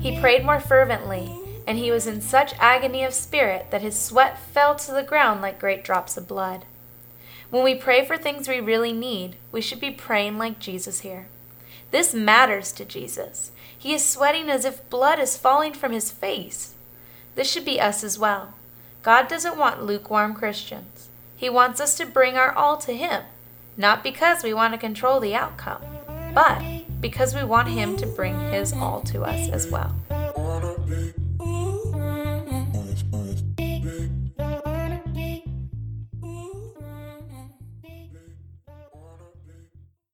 He prayed more fervently, and he was in such agony of spirit that his sweat fell to the ground like great drops of blood. When we pray for things we really need, we should be praying like Jesus here. This matters to Jesus. He is sweating as if blood is falling from his face. This should be us as well. God doesn't want lukewarm Christians. He wants us to bring our all to Him, not because we want to control the outcome, but because we want Him to bring His all to us as well.